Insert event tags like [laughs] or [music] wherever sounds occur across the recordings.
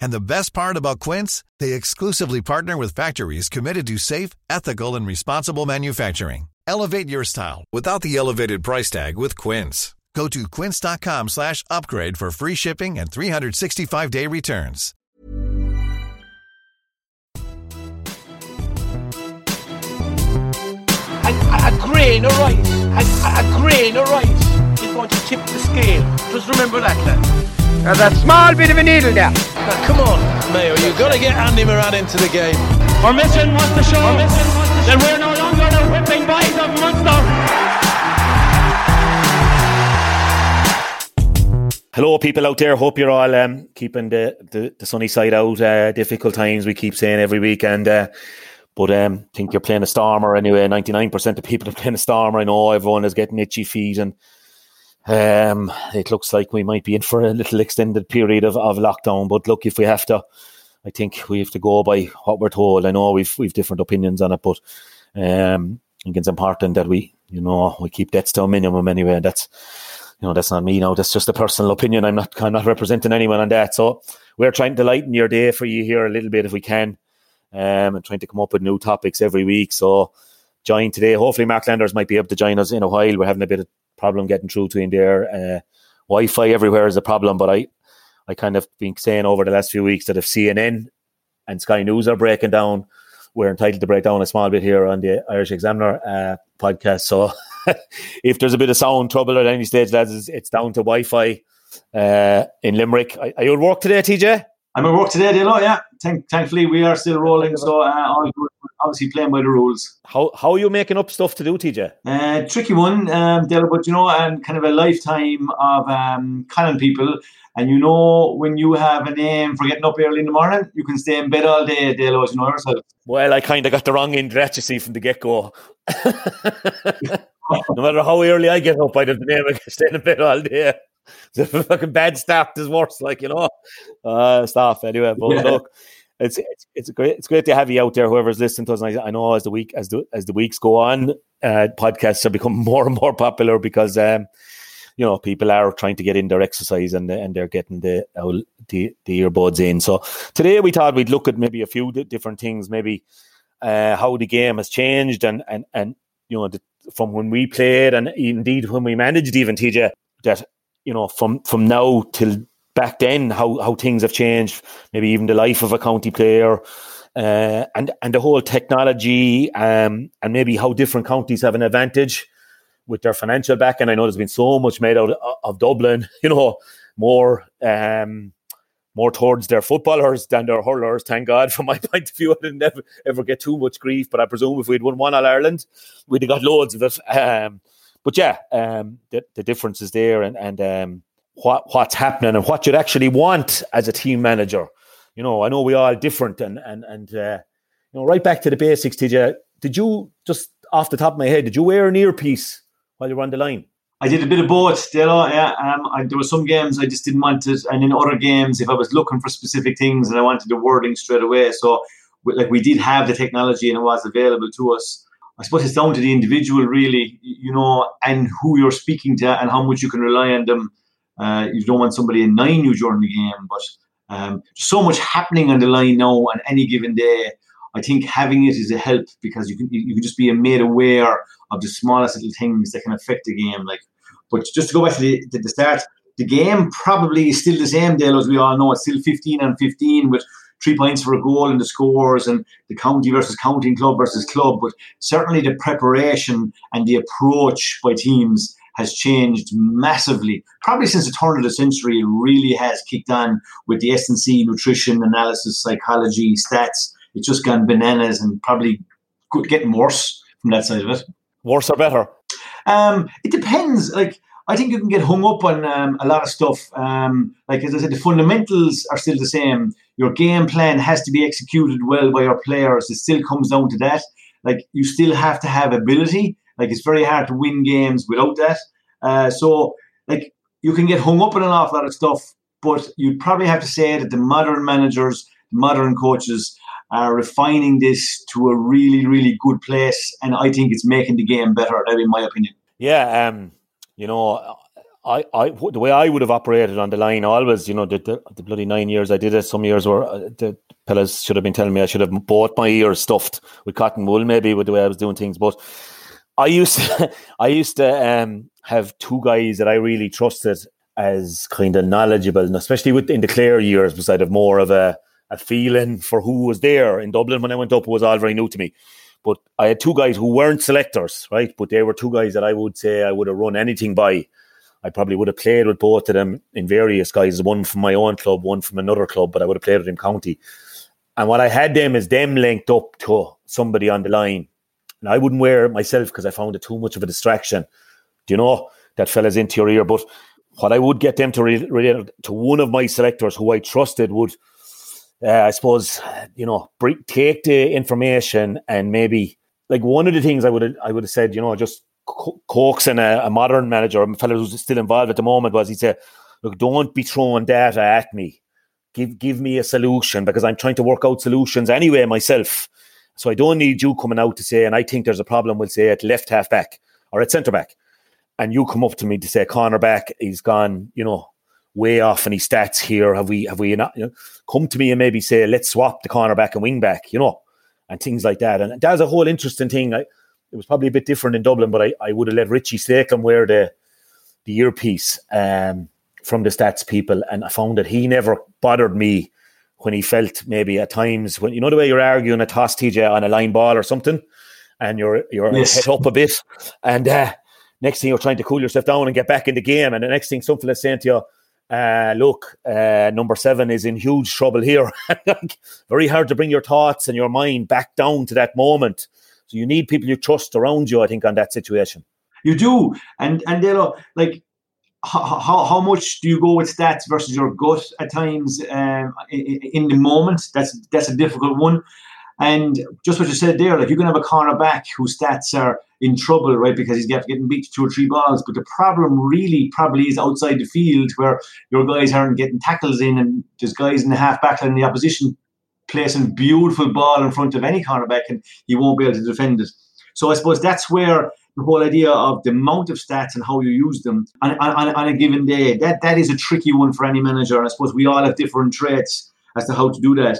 And the best part about Quince, they exclusively partner with factories committed to safe, ethical, and responsible manufacturing. Elevate your style without the elevated price tag with Quince. Go to quince.com slash upgrade for free shipping and 365-day returns. A, a grain of rice, a, a grain of rice is going to tip the scale. Just remember that. There's a small bit of a needle there. Now, come on, Mayo, you've got to get Andy Moran into the game. Our mission was to show that we're no longer the whipping boys of Munster. Hello, people out there. Hope you're all um, keeping the, the, the, sunny side out. Uh, difficult times, we keep saying every week. And uh, but um, think you're playing a stormer anyway. Ninety nine percent of people are playing a stormer. I know everyone is getting itchy feet, and um, it looks like we might be in for a little extended period of, of lockdown. But look, if we have to, I think we have to go by what we're told. I know we've we've different opinions on it, but um, I think it's important that we, you know, we keep debts to a minimum anyway. That's you know, that's not me now. That's just a personal opinion. I'm not I'm not representing anyone on that. So we're trying to lighten your day for you here a little bit if we can um, and trying to come up with new topics every week. So join today. Hopefully, Mark Landers might be able to join us in a while. We're having a bit of problem getting through to him there. Uh, Wi-Fi everywhere is a problem, but I, I kind of been saying over the last few weeks that if CNN and Sky News are breaking down, we're entitled to break down a small bit here on the Irish Examiner uh, podcast. So [laughs] if there's a bit of sound trouble at any stage, lads, it's down to Wi-Fi uh, in Limerick. Are, are you at work today, TJ? I'm at work today, Dalo. Yeah, Thank, thankfully we are still rolling, so uh, all good. Obviously playing by the rules. How how are you making up stuff to do, TJ? Uh, tricky one, um, Dalo, but you know, and kind of a lifetime of um, calling people. And you know, when you have a name for getting up early in the morning, you can stay in bed all day, Dalo, as you know yourself. Well, I kind of got the wrong end of that, you see, from the get go. [laughs] no matter how early I get up, I'd have the name of [laughs] staying in bed all day. [laughs] the fucking bad staff is worse, like you know, uh, staff anyway. But yeah. look, it's, it's it's great it's great to have you out there. Whoever's listening to us, I, I, know as the week as the as the weeks go on, uh, podcasts are becoming [laughs] more and more popular because um, you know people are trying to get in their exercise and and they're getting the the, the earbuds in. So today we thought we'd look at maybe a few different things, maybe uh, how the game has changed and and and you know the, from when we played and indeed when we managed even TJ that you know, from from now till back then, how how things have changed. Maybe even the life of a county player, uh, and and the whole technology, um, and maybe how different counties have an advantage with their financial back. And I know there's been so much made out of, Dublin. [laughs] You know, more. Um, more towards their footballers than their hurlers. Thank God, from my [laughs] point of view, I didn't never ever get too much grief. But I presume if we'd won one All Ireland, we'd have got loads of it. Um, but yeah, um, the, the difference is there, and and um, what what's happening and what you'd actually want as a team manager. You know, I know we are different, and and and uh, you know, right back to the basics. Did you did you just off the top of my head, did you wear an earpiece while you were on the line? I did a bit of both, you yeah. Um, I, there were some games I just didn't want it, and in other games, if I was looking for specific things and I wanted the wording straight away, so like we did have the technology and it was available to us. I suppose it's down to the individual, really, you know, and who you're speaking to and how much you can rely on them. Uh, you don't want somebody in annoying you during the game, but um, so much happening on the line now on any given day. I think having it is a help because you can you can just be made aware of the smallest little things that can affect the game. Like, but just to go back to the, to the start, the game probably is still the same, Dale, as we all know. It's still 15 and 15 with three points for a goal in the scores and the county versus county club versus club. But certainly the preparation and the approach by teams has changed massively. Probably since the turn of the century, it really has kicked on with the S&C nutrition, analysis, psychology, stats. It's just gone bananas and probably getting worse from that side of it. Worse or better? Um, it depends. Like I think you can get hung up on um, a lot of stuff. Um, like as I said, the fundamentals are still the same your game plan has to be executed well by your players. It still comes down to that. Like you still have to have ability. Like it's very hard to win games without that. Uh, so like you can get hung up in an awful lot of stuff, but you'd probably have to say that the modern managers, modern coaches are refining this to a really, really good place, and I think it's making the game better. That, in my opinion. Yeah, um, you know, I, I, the way I would have operated on the line always, you know, the, the, the bloody nine years I did it. Some years where uh, the fellas should have been telling me I should have bought my ears stuffed with cotton wool, maybe with the way I was doing things. But I used, to, [laughs] I used to um, have two guys that I really trusted as kind of knowledgeable, and especially with in the Clare years, because I'd have more of a, a feeling for who was there in Dublin when I went up. It was all very new to me. But I had two guys who weren't selectors, right? But they were two guys that I would say I would have run anything by I probably would have played with both of them in various guys, one from my own club, one from another club, but I would have played with them county. And what I had them is them linked up to somebody on the line. And I wouldn't wear it myself because I found it too much of a distraction. Do you know that fella's into your ear? But what I would get them to relate to one of my selectors who I trusted would, uh, I suppose, you know, take the information and maybe like one of the things I would I would have said, you know, just coaxing a, a modern manager, a fellow who's still involved at the moment, was he said, "Look, don't be throwing data at me. Give give me a solution because I'm trying to work out solutions anyway myself. So I don't need you coming out to say, and I think there's a problem. We'll say at left half back or at centre back, and you come up to me to say corner back, he's gone, you know." Way off any stats here. Have we? Have we not? You know, come to me and maybe say, let's swap the corner back and wing back. You know, and things like that. And that's a whole interesting thing. I, it was probably a bit different in Dublin, but I, I would have let Richie Stakelum wear the the earpiece um, from the stats people, and I found that he never bothered me when he felt maybe at times when you know the way you're arguing a toss TJ on a line ball or something, and you're you're yes. head up a bit, and uh, next thing you're trying to cool yourself down and get back in the game, and the next thing something is saying to you. Uh, look, uh, number seven is in huge trouble here. [laughs] Very hard to bring your thoughts and your mind back down to that moment so you need people you trust around you, I think, on that situation. You do, and and they like how, how much do you go with stats versus your gut at times um, in, in, the moment? That's that's a difficult one. And just what you said there, like you can have a cornerback whose stats are in trouble, right? Because he's getting beat two or three balls. But the problem really probably is outside the field where your guys aren't getting tackles in and there's guys in the half back line in the opposition placing beautiful ball in front of any cornerback and he won't be able to defend it. So I suppose that's where the whole idea of the amount of stats and how you use them on, on, on a given day, that, that is a tricky one for any manager. And I suppose we all have different traits as to how to do that.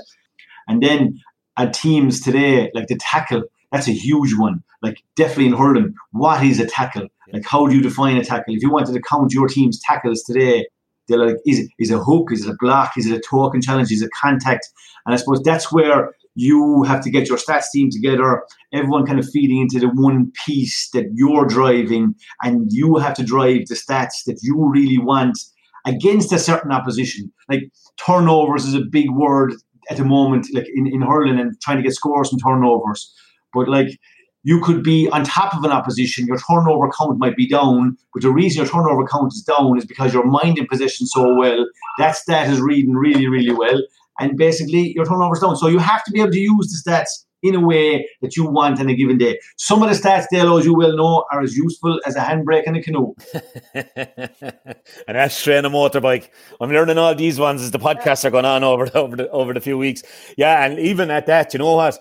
And then at teams today, like the tackle, that's a huge one. Like definitely in hurling, what is a tackle? Like how do you define a tackle? If you wanted to count your team's tackles today, they're like, is it, a hook? Is it a block? Is it a token challenge? Is it contact? And I suppose that's where you have to get your stats team together, everyone kind of feeding into the one piece that you're driving, and you have to drive the stats that you really want against a certain opposition. Like turnovers is a big word at the moment, like in, in hurling and trying to get scores from turnovers. But like you could be on top of an opposition, your turnover count might be down, but the reason your turnover count is down is because you're minding position so well. That stat is reading really, really well, and basically your turnover's down. So you have to be able to use the stats in a way that you want on a given day. Some of the stats, Dale, as you well know, are as useful as a handbrake in a canoe. [laughs] and ashtray and a motorbike. I'm learning all these ones as the podcasts are going on over the, over the, over the few weeks. Yeah, and even at that, you know what?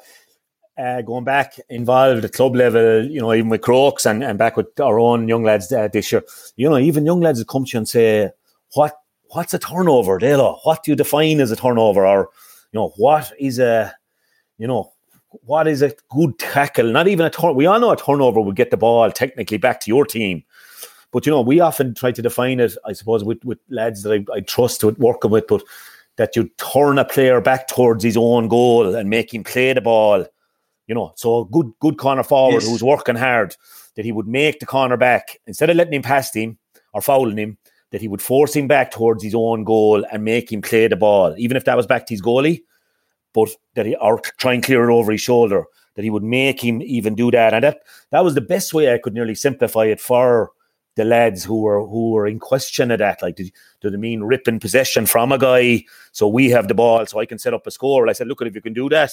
Uh, going back involved at club level, you know, even with Crokes and, and back with our own young lads uh, this year, you know, even young lads that come to you and say, what what's a turnover, Dalo? What do you define as a turnover? Or, you know, what is a, you know, what is a good tackle? Not even a turn. We all know a turnover would get the ball technically back to your team. But, you know, we often try to define it, I suppose, with, with lads that I, I trust with working with, but that you turn a player back towards his own goal and make him play the ball you know, so good, good corner forward yes. who's working hard, that he would make the corner back instead of letting him past him or fouling him, that he would force him back towards his own goal and make him play the ball, even if that was back to his goalie, but that he or try and clear it over his shoulder, that he would make him even do that. And that that was the best way I could nearly simplify it for the lads who were who were in question of that. Like, did, did it mean ripping possession from a guy so we have the ball so I can set up a score? I said, look, if you can do that,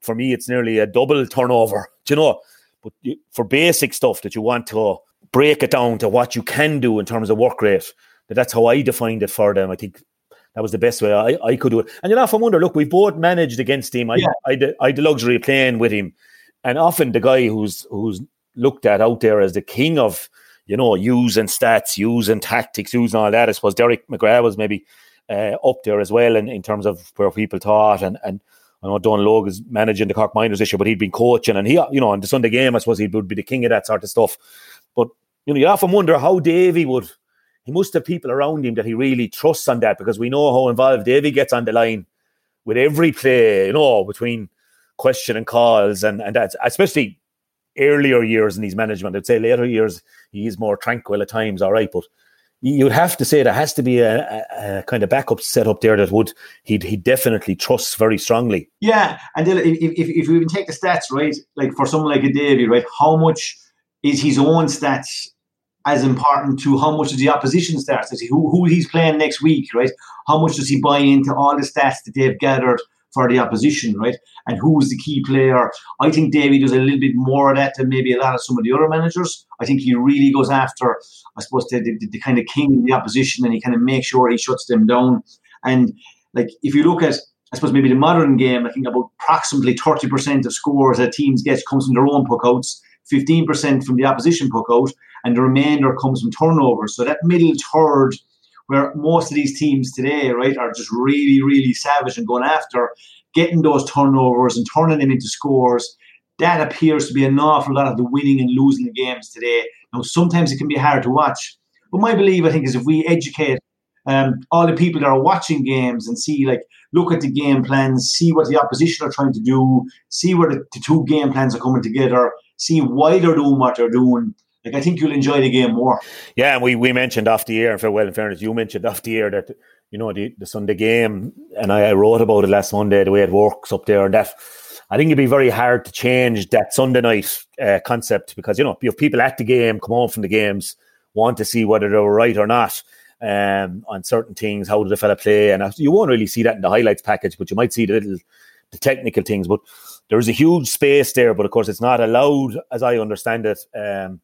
for me, it's nearly a double turnover. [laughs] Do you know? But for basic stuff that you want to break it down to what you can do in terms of work rate, that's how I defined it for them. I think that was the best way I, I could do it. And you know, often wonder, look, we've both managed against him. I, yeah. I, I, I had the luxury of playing with him. And often the guy who's who's looked at out there as the king of you know, using stats, using tactics, using all that. I suppose Derek McGrath was maybe uh, up there as well in, in terms of where people thought. And, and I know Donal Óg is managing the Cork Minors year, but he'd been coaching and he, you know, on the Sunday game, I suppose he would be the king of that sort of stuff. But, you know, you often wonder how Davy would, he must have people around him that he really trusts on that because we know how involved Davy gets on the line with every play, you know, between question and calls and, and that's especially earlier years in his management. I'd say later years he's more tranquil at times, all right. But you'd have to say there has to be a, a, kind of backup set up there that would he he definitely trusts very strongly. Yeah, and if, if, if we even take the stats right, like for someone like a Davy, right, how much is his own stats as important to how much of the opposition stats? Is he, who who he's playing next week, right? How much does he buy into all the stats that they've gathered? For the opposition, right? And who's the key player? I think Davy does a little bit more of that than maybe a lot of some of the other managers. I think he really goes after, I suppose, the, the, the kind of king in the opposition and he kind of makes sure he shuts them down. And like if you look at I suppose maybe the modern game, I think about approximately 30% of scores that teams get comes from their own puckouts, 15% from the opposition puckout, and the remainder comes from turnovers. So that middle third where most of these teams today, right, are just really, really savage and going after getting those turnovers and turning them into scores. That appears to be an awful lot of the winning and losing the games today. Now, sometimes it can be hard to watch, but my belief, I think, is if we educate um, all the people that are watching games and see, like, look at the game plans, see what the opposition are trying to do, see where the, the two game plans are coming together, see why they're doing what they're doing, like I think you'll enjoy the game more. Yeah, and we, we mentioned off the air, and for well, in fairness, you mentioned off the air that you know the, the Sunday game, and I, I wrote about it last Monday the way it works up there, and that I think it'd be very hard to change that Sunday night uh, concept because you know you have people at the game, come home from the games, want to see whether they were right or not. Um, on certain things, how did the fella play? And you won't really see that in the highlights package, but you might see the little, the technical things. But there's a huge space there, but of course it's not allowed, as I understand it, um,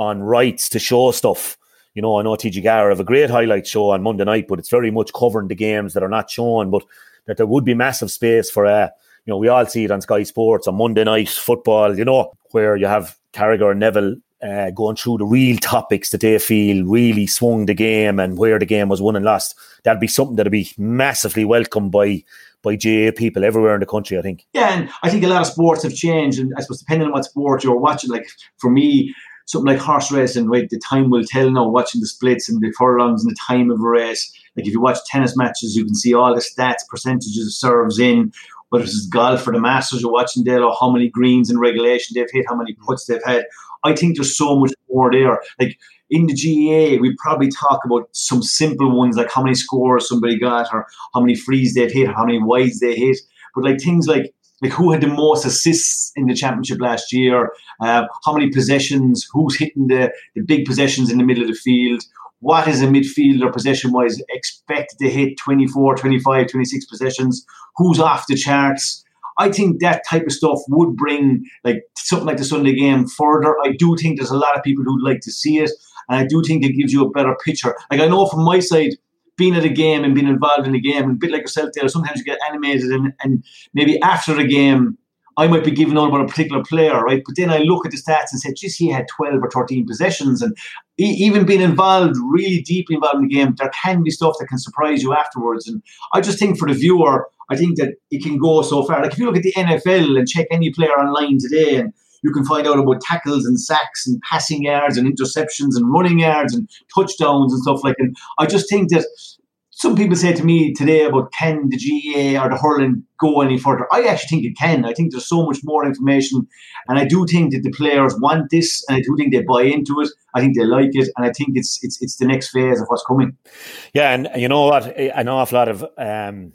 on rights to show stuff. You know, I know TG4 have a great highlight show on Monday night, but it's very much covering the games that are not shown. But that there would be massive space for, uh, you know, we all see it on Sky Sports on Monday night football. You know, where you have Carragher and Neville uh, going through the real topics that they feel really swung the game and where the game was won and lost. That'd be something that'd be massively welcomed by by GAA people everywhere in the country, I think. Yeah, and I think a lot of sports have changed, and I suppose depending on what sport you're watching, like for me, something like horse racing, right? The time will tell now, watching the splits and the furlongs and the time of a race. Like if you watch tennis matches, you can see all the stats, percentages of serves in, whether it's golf or the Masters, you're watching there, or how many greens in regulation they've hit, how many mm. putts they've had. I think there's so much more there. Like in the GAA, we probably talk about some simple ones like how many scores somebody got, or how many frees they've hit, or how many wides they hit. But like things like like who had the most assists in the championship last year, uh, how many possessions, who's hitting the, the big possessions in the middle of the field, what is a midfielder possession wise expected to hit 24, 25, 26 possessions, who's off the charts. I think that type of stuff would bring like something like the Sunday game further. I do think there's a lot of people who'd like to see it, and I do think it gives you a better picture. Like I know from my side, being at a game and being involved in the game, and a bit like yourself there, sometimes you get animated and, and maybe after the game, I might be giving on about a particular player, right? But then I look at the stats and say, geez, he had 12 or 13 possessions. And even being involved, really deeply involved in the game, there can be stuff that can surprise you afterwards. And I just think for the viewer, I think that it can go so far. Like if you look at the NFL and check any player online today and you can find out about tackles and sacks and passing yards and interceptions and running yards and touchdowns and stuff like that. I just think that some people say to me today about can the GAA or the hurling go any further? I actually think it can. I think there's so much more information, and I do think that the players want this, and I do think they buy into it. I think they like it, and I think it's it's it's the next phase of what's coming. Yeah, and you know what? An awful lot of um,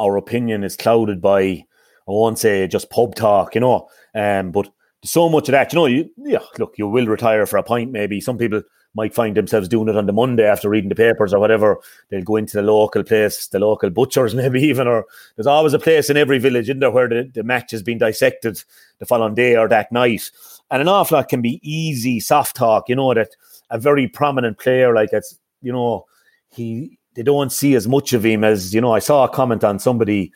our opinion is clouded by I won't say just pub talk, you know, um, but so much of that, you know, you, yeah, look, you will retire for a point, maybe. Some people might find themselves doing it on the Monday after reading the papers or whatever. They'll go into the local place, the local butchers [laughs] maybe even, or there's always a place in every village in there where the, the match has been dissected the following day or that night. And an awful lot can be easy, soft talk, you know, that a very prominent player like it's, you know, he they don't see as much of him as, you know, I saw a comment on somebody,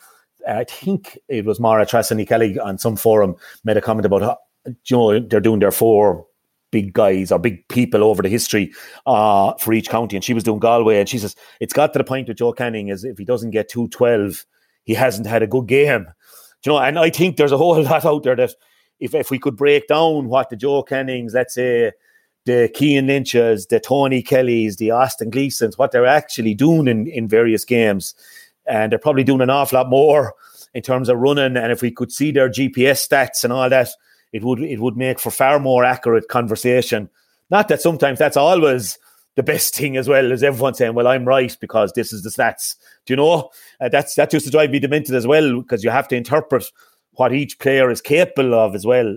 I think it was Mara Tressany Kelly on some forum made a comment about you know, they're doing their four big guys or big people over the history uh, for each county. And she was doing Galway. And she says, it's got to the point with Joe Canning is if he doesn't get 212, he hasn't had a good game. Do you know, and I think there's a whole [laughs] lot out there that if, if we could break down what the Joe Cannings, let's say, the Cian Lynch's, the Tony Kellys, the Austin Gleesons, what they're actually doing in, in various games. And they're probably doing an awful lot more in terms of running. And if we could see their GPS stats and all that, it would it would make for far more accurate conversation. Not that sometimes that's always the best thing as well as everyone saying, "Well, I'm right because this is the stats." Do you know? Uh, that's that used to drive me demented as well because you have to interpret what each player is capable of as well.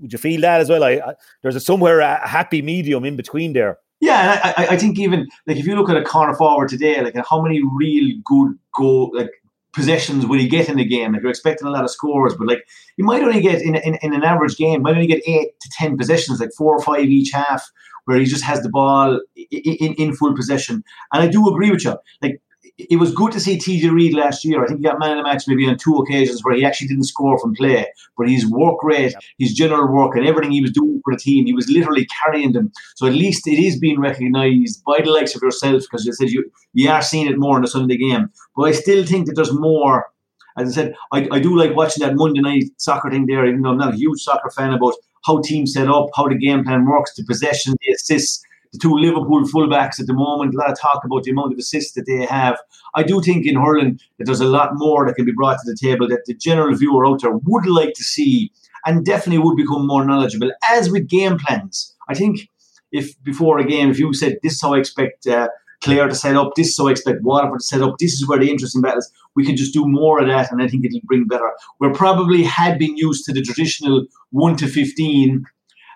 Would you feel that as well? I, I there's a somewhere a happy medium in between there. Yeah, I, I think even like if you look at a corner forward today, like how many real good goal like possessions will he get in the game? Like you're expecting a lot of scores, but like you might only get in, in, in an average game, might only get eight to ten possessions, like four or five each half, where he just has the ball in, in, in full possession. And I do agree with you. Like it was good to see TJ Reid last year. I think he got man of the match maybe on two occasions where he actually didn't score from play, but his work rate, his general work, and everything he was doing for the team, he was literally carrying them. So at least it is being recognised by the likes of yourself because you said you you are seeing it more in the Sunday game. But I still think that there's more. As I said, I, I do like watching that Monday night soccer thing there, even though I'm not a huge soccer fan about how teams set up, how the game plan works, the possession, the assists the two Liverpool fullbacks at the moment. A lot of talk about the amount of assists that they have. I do think in hurling that there's a lot more that can be brought to the table that the general viewer out there would like to see and definitely would become more knowledgeable. As with game plans, I think if before a game, if you said this is how I expect uh, Clare to set up, this is how I expect Waterford to set up, this is where the interesting battles, we can just do more of that and I think it'll bring better. We're probably had been used to the traditional 1 to 15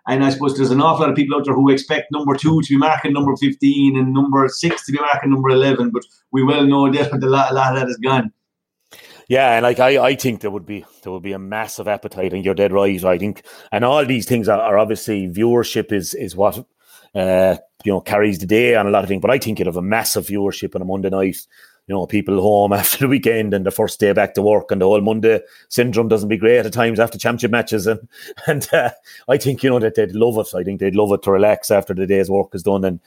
and I suppose there's an awful lot of people out there who expect number two to be marking number 15 and number six to be marking number 11. But we well know [laughs] that a lot, a lot of that is gone. Yeah, and like I, I think there would be there would be a massive appetite, and you're dead right. I think, and all these things are, are obviously viewership is is what uh, you know carries the day on a lot of things. But I think you'd have a massive viewership on a Monday night you know, people home [laughs] after the weekend and the first day back to work and the whole Monday syndrome doesn't be great at times after championship matches. And, [laughs] and uh, I think, you know, that they'd love it. I think they'd love it to relax after the day's work is done and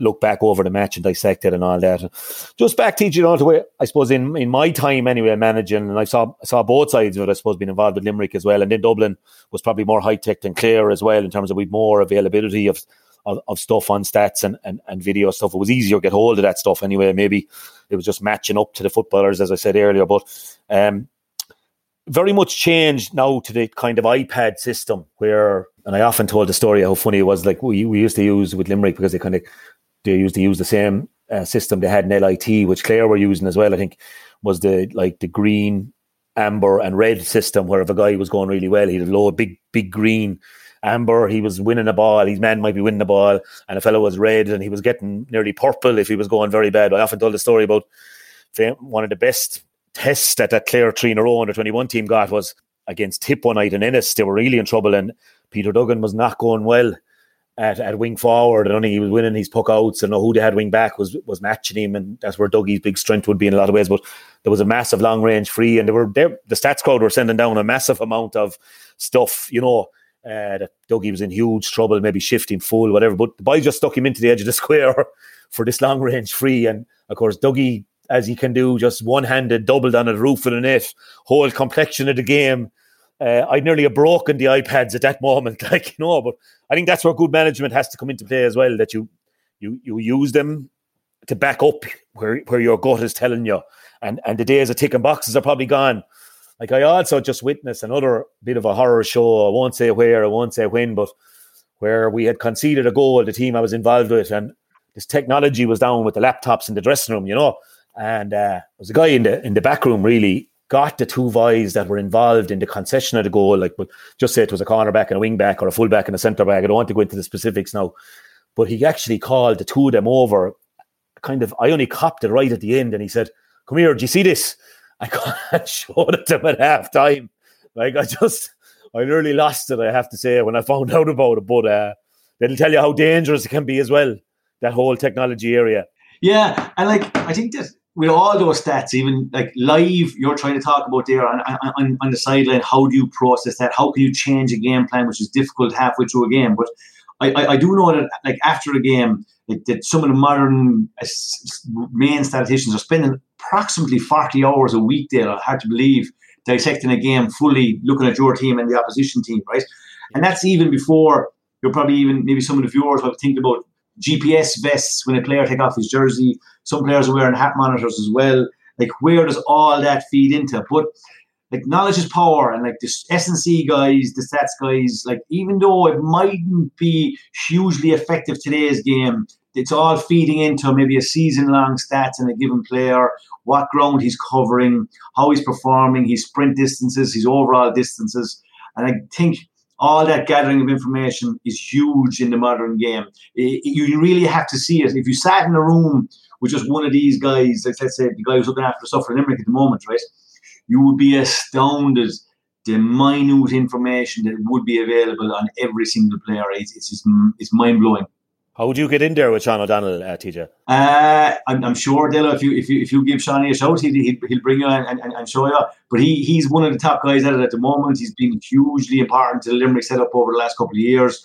look back over the match and dissect it and all that. Just back you know, to where, I suppose in, in my time anyway, managing, and I saw saw both sides of it, I suppose, being involved with Limerick as well. And then Dublin was probably more high tech than Clare as well in terms of we more availability of of, of stuff on stats and, and, and video stuff. It was easier to get hold of that stuff anyway. Maybe it was just matching up to the footballers, as I said earlier. But um, very much changed now to the kind of iPad system where, and I often told the story how funny it was. Like we, we used to use with Limerick because they kind of they used to use the same uh, system they had in LIT, which Clare were using as well. I think was the like the green, amber, and red system. Where if a guy was going really well, he'd load big big green amber, he was winning the ball, his man might be winning the ball, and a fellow was red and he was getting nearly purple if he was going very bad. I often told the story about one of the best tests that that Clare 3 in a row under 21 team got was against Tip one night in Ennis. They were really in trouble and Peter Duggan was not going well at, at wing forward and only he was winning his puck outs and who they had wing back was was matching him and that's where Dougie's big strength would be in a lot of ways. But there was a massive long range free and they were the stats crowd were sending down a massive amount of stuff, you know, uh, that Dougie was in huge trouble, maybe shifting full, whatever. But the boy just stuck him into the edge of the [laughs] square for this long range free. And of course, Dougie, as he can do, just one handed, doubled on the roof of the net, whole complexion of the game. Uh, I'd nearly have broken the iPads at that moment, [laughs] like you know. But I think that's where good management has to come into play as well. That you you you use them to back up where where your gut is telling you, and and the days of ticking boxes are probably gone. Like I also just witnessed another bit of a horror show. I won't say where, I won't say when, but where we had conceded a goal, the team I was involved with, and this technology was down with the laptops in the dressing room, you know. And uh, there was a guy in the in the back room really got the two guys that were involved in the concession of the goal. Like, but just say it was a cornerback and a wing back or a fullback and a centre back. I don't want to go into the specifics now. but he actually called the two of them over. Kind of, I only copped it right at the end, and he said, "Come here, do you see this?" I showed it to him at half time. Like I just, I nearly lost it. I have to say when I found out about it, but uh, they'll tell you how dangerous it can be as well. That whole technology area. Yeah, and like I think that with all those stats, even like live, you're trying to talk about there on, on, on the sideline. How do you process that? How can you change a game plan, which is difficult halfway through a game? But I, I, I do know that like after a game, like, that some of the modern uh, main statisticians are spending approximately 40 hours a week there. Hard to believe dissecting a game fully, looking at your team and the opposition team, right? And that's even before you're probably even maybe some of the viewers might think about GPS vests when a player take off his jersey. Some players are wearing hat monitors as well. Like where does all that feed into? But like knowledge is power, and like the S&C guys, the stats guys, like even though it mightn't be hugely effective today's game, it's all feeding into maybe a season long stats in a given player, what ground he's covering, how he's performing, his sprint distances, his overall distances. And I think all that gathering of information is huge in the modern game. you really have to see it. If you sat in a room with just one of these guys, like let's say the guy who's looking after for Limerick at the moment, right? You would be astounded the minute information that would be available on every single player. It's, it's, it's mind blowing. How would you get in there with Sean O'Donnell, uh, TJ? Uh, I'm, I'm, sure, Dalo, if you if you if you give Sean a shout, he, he, he'll bring you and, and, and, show you. But he he's one of the top guys at it at the moment. He's been hugely important to the Limerick setup over the last couple of years,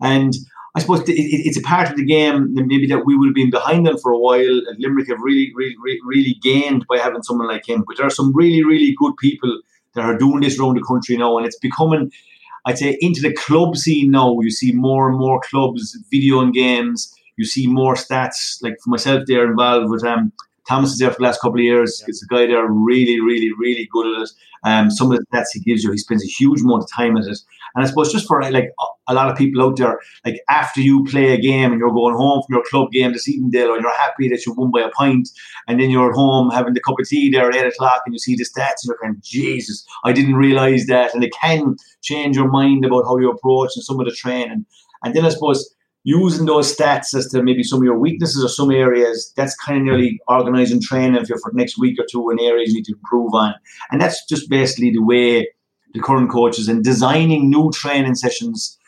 and I suppose it, it, it's a part of the game maybe that we would have been behind them for a while. And Limerick have really, really, really gained by having someone like him. But there are some really, really good people that are doing this around the country now, and it's becoming I'd say into the club scene now, you see more and more clubs, video and games. You see more stats. Like for myself, they're involved with um, Thomas is there for the last couple of years. It's a guy there really, really, really good at it. Um, some of the stats he gives you, he spends a huge amount of time at it. And I suppose just for like a lot of people out there, like after you play a game and you're going home from your club game this evening, Dale, and you're happy that you won by a pint, and then you're at home having the cup of tea there at eight o'clock, and you see the stats, and you're kind of Jesus, I didn't realize that, and it can change your mind about how you approach and some of the training. And then I suppose using those stats as to maybe some of your weaknesses or some areas, that's kind of nearly organizing training for, for next week or two in areas you need to improve on. And that's just basically the way the current coaches and designing new training sessions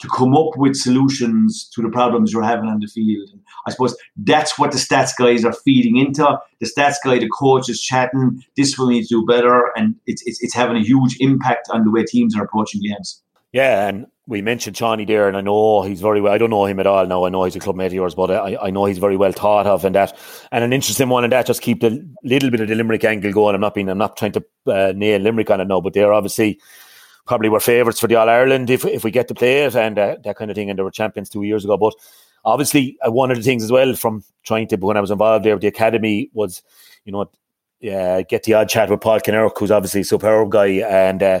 to come up with solutions to the problems you're having on the field. And I suppose that's what the stats guys are feeding into. The stats guy, the coach is chatting, this will need to do better, and it's, it's, it's having a huge impact on the way teams are approaching games. Yeah, and we mentioned Johnny there, and I know he's very well. I don't know him at all now. I know he's a club mate of yours, but I, I know he's very well thought of, and that, and an interesting one, and that just keep the little bit of the Limerick angle going. I'm not being, I'm not trying to uh, nail Limerick on it now, but they're obviously probably were favourites for the All Ireland if if we get to play it and uh, that kind of thing, and they were champions two years ago. But obviously, uh, one of the things as well from trying to when I was involved there with the academy was, you know, uh, get the odd chat with Paul Kinnerk, who's obviously a superb guy, and uh,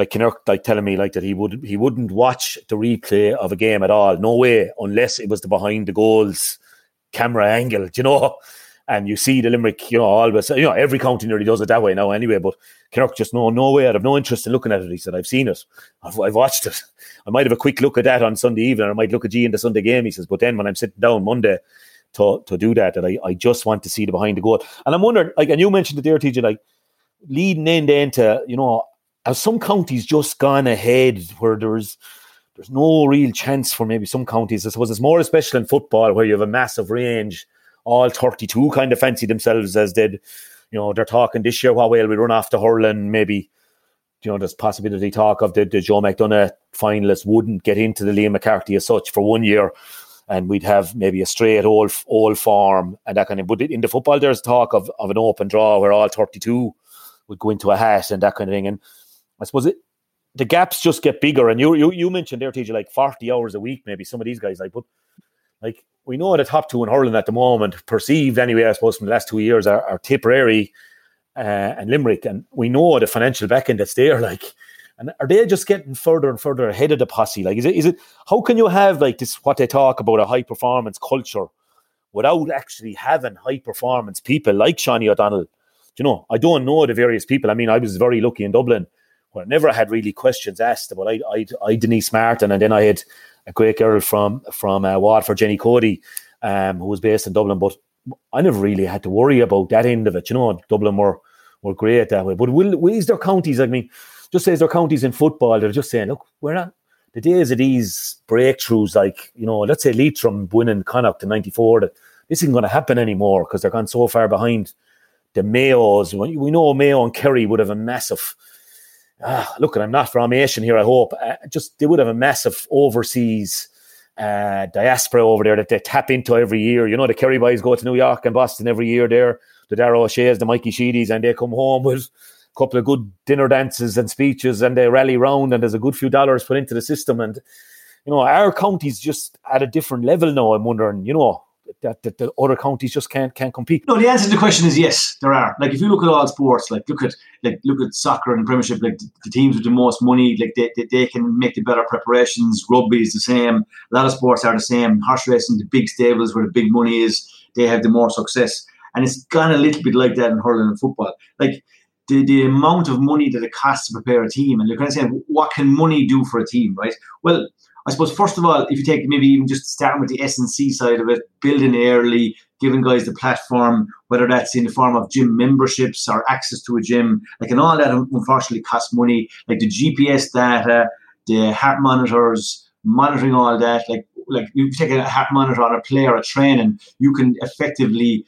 like Kinnerk like telling me like that he would he wouldn't watch the replay of a game at all. No way, unless it was the behind the goals camera angle, you know. And you see the Limerick, you know, always you know, every county nearly does it that way now anyway, but Kinnerk just no no way, I'd have no interest in looking at it. He said, I've seen it. I've, I've watched it. [laughs] I might have a quick look at that on Sunday evening, I might look at G in the Sunday game, he says, but then when I'm sitting down Monday to to do that, that I, I just want to see the behind the goal. And I'm wondering, like and you mentioned the there, TJ, like leading in then to, you know, have some counties just gone ahead where there's there's no real chance for maybe some counties. I suppose it's more especially in football where you have a massive range. All 32 kind of fancy themselves as did, you know, they're talking this year, what well we run off the hurling, maybe, you know, there's possibility talk of the, the Joe McDonagh finalists wouldn't get into the Liam McCarthy as such for one year. And we'd have maybe a straight old old farm and that kind of. But in the football, there's talk of, of an open draw where all 32 would go into a hat and that kind of thing. And I suppose it, the gaps just get bigger. And you, you you mentioned there, TJ, like 40 hours a week, maybe some of these guys like, but like we know the top two in hurling at the moment, perceived anyway, I suppose, from the last two years are, are Tipperary uh, and Limerick. And we know the financial backing that's there. [laughs] Like, and are they just getting further and further ahead of the posse? Like, is it, is it, how can you have like this, what they talk about a high performance culture without actually having high performance people like Seánie O'Donnell? you know, I don't know the various people. I mean, I was very lucky in Dublin I never had really questions asked about. I, I, I Denise Martin, and then I had a great girl from from uh, Waterford, Jenny Cody, um, who was based in Dublin. But I never really had to worry about that end of it. You know, Dublin were were great that way. But will, will is there counties? I mean, just as there counties in football, they're just saying, look, we're not the days of these breakthroughs, like you know, let's say Leitrim winning Connacht in '94. That this isn't going to happen anymore because they're gone so far behind the Mayos. We know Mayo and Kerry would have a massive. Ah, look, I'm not from Asian here. I hope uh, just they would have a massive overseas uh, diaspora over there that they tap into every year. You know, the Kerry boys go to New York and Boston every year. There, the Darragh Ó Sé's, the Mikey Sheehys, and they come home with a couple of good dinner dances and speeches, and they rally round, and there's a good few dollars put into the system. And you know, our county's just at a different level now. I'm wondering, you know, that, that the other counties just can't can't compete? No, the answer to the question is yes, there are. Like if you look at all sports, like look at like look at soccer and Premiership, like the, teams with the most money, like they, they, they, can make the better preparations. Rugby is the same. A lot of sports are the same. Horse racing, the big stables where the big money is, they have the more success. And it's gone a little bit like that in hurling and football. Like the, the amount of money that it costs to prepare a team, and you're kind of saying, what can money do for a team, right? Well, I suppose first of all, if you take maybe even just starting with the S and C side of it, building early, giving guys the platform, whether that's in the form of gym memberships or access to a gym, like and all that unfortunately costs money. Like the GPS data, the heart monitors, monitoring all that. Like like you take a heart monitor on a player, a training, you can effectively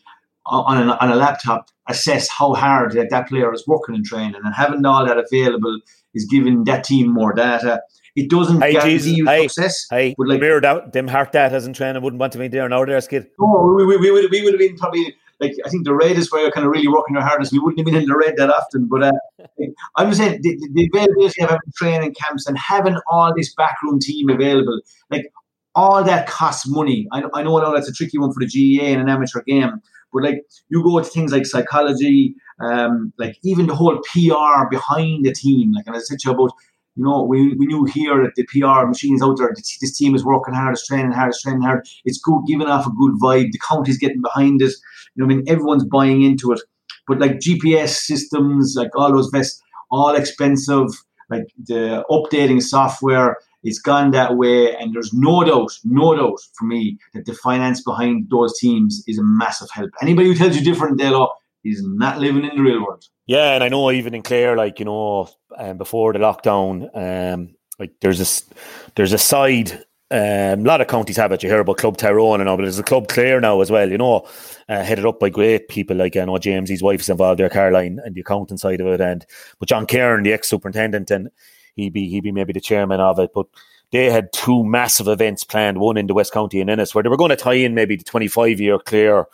on, a on a laptop assess how hard that, that player is working and training, and having all that available is giving that team more data. It doesn't hey, guarantee Jesus, you hey, success. Hey, but like, mirrored out them heart that hasn't trained. I wouldn't want to be there now, there, skid. No, we, we, we, would, we would have been probably like I think the red is where you're kind of really working your hardest. We wouldn't have been in the red that often, but uh, [laughs] I'm just saying the, the availability of having training camps and having all this backroom team available, like all that costs money. I, I know, I know that's a tricky one for the GAA in an amateur game, but like you go to things like psychology, um, like even the whole PR behind the team. Like and I said to you about you know, we, we knew here that the PR machines out there, this team is working hard, it's training hard, it's training hard. It's good, giving off a good vibe. The county's getting behind it. You know, I mean, everyone's buying into it. But like GPS systems, like all those vests, all expensive. Like the updating software, it's gone that way. And there's no doubt, no doubt for me that the finance behind those teams is a massive help. Anybody who tells you different, they'll is not living in the real world. Yeah, and I know even in Clare, like you know, um, before the lockdown, um, like there's a there's a side. Um, a lot of counties have it. You hear about Club Tyrone and all, but there's a Club Clare now as well. You know, uh, headed up by great people like I know James, his wife is involved there, Caroline, and the accounting side of it, and but John Cairn, the ex superintendent, and he be he be maybe the chairman of it, but they had two massive events planned, one in the West County and Ennis, where they were going to tie in maybe the 25 year Clare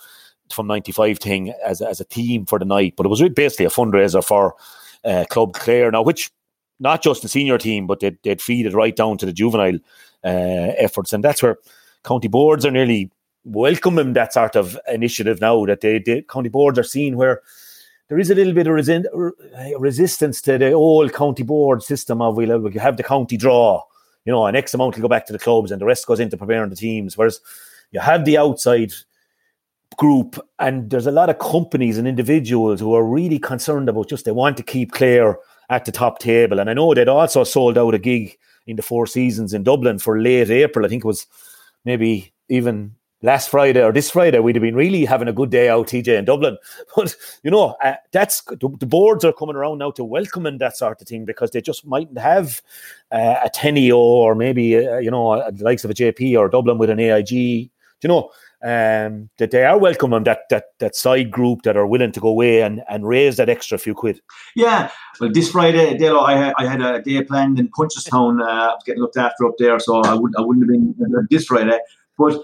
from 95 thing as, as a team for the night, but it was basically a fundraiser for uh, Club Clare now, which not just the senior team, but they'd, they'd feed it right down to the juvenile uh, efforts. And that's where county boards are nearly welcoming that sort of initiative now that they, county boards are seeing where there is a little bit of resi- resistance to the old county board system of we'll, we'll have the county draw, you know, an X amount will go back to the clubs and the rest goes into preparing the teams. Whereas you have the outside group, and there's a lot of companies and individuals who are really concerned about just they want to keep Clare at the top table. And I know they'd also sold out a gig in the Four Seasons in Dublin for late April. I think it was maybe even last Friday or this Friday. We'd have been really having a good day out, TJ, in Dublin. [laughs] But you know, uh, that's the, the, boards are coming around now to welcoming that sort of thing because they just mightn't have uh, a Tenio or maybe uh, you know the likes of a JP or Dublin with an AIG. Do you know? Um, that they are welcome that that that side group that are willing to go away and, and raise that extra few quid. Yeah, well, this Friday, I had, I had a day planned in Punchestown. Uh, I was getting looked after up there, so I wouldn't I wouldn't have been this Friday. But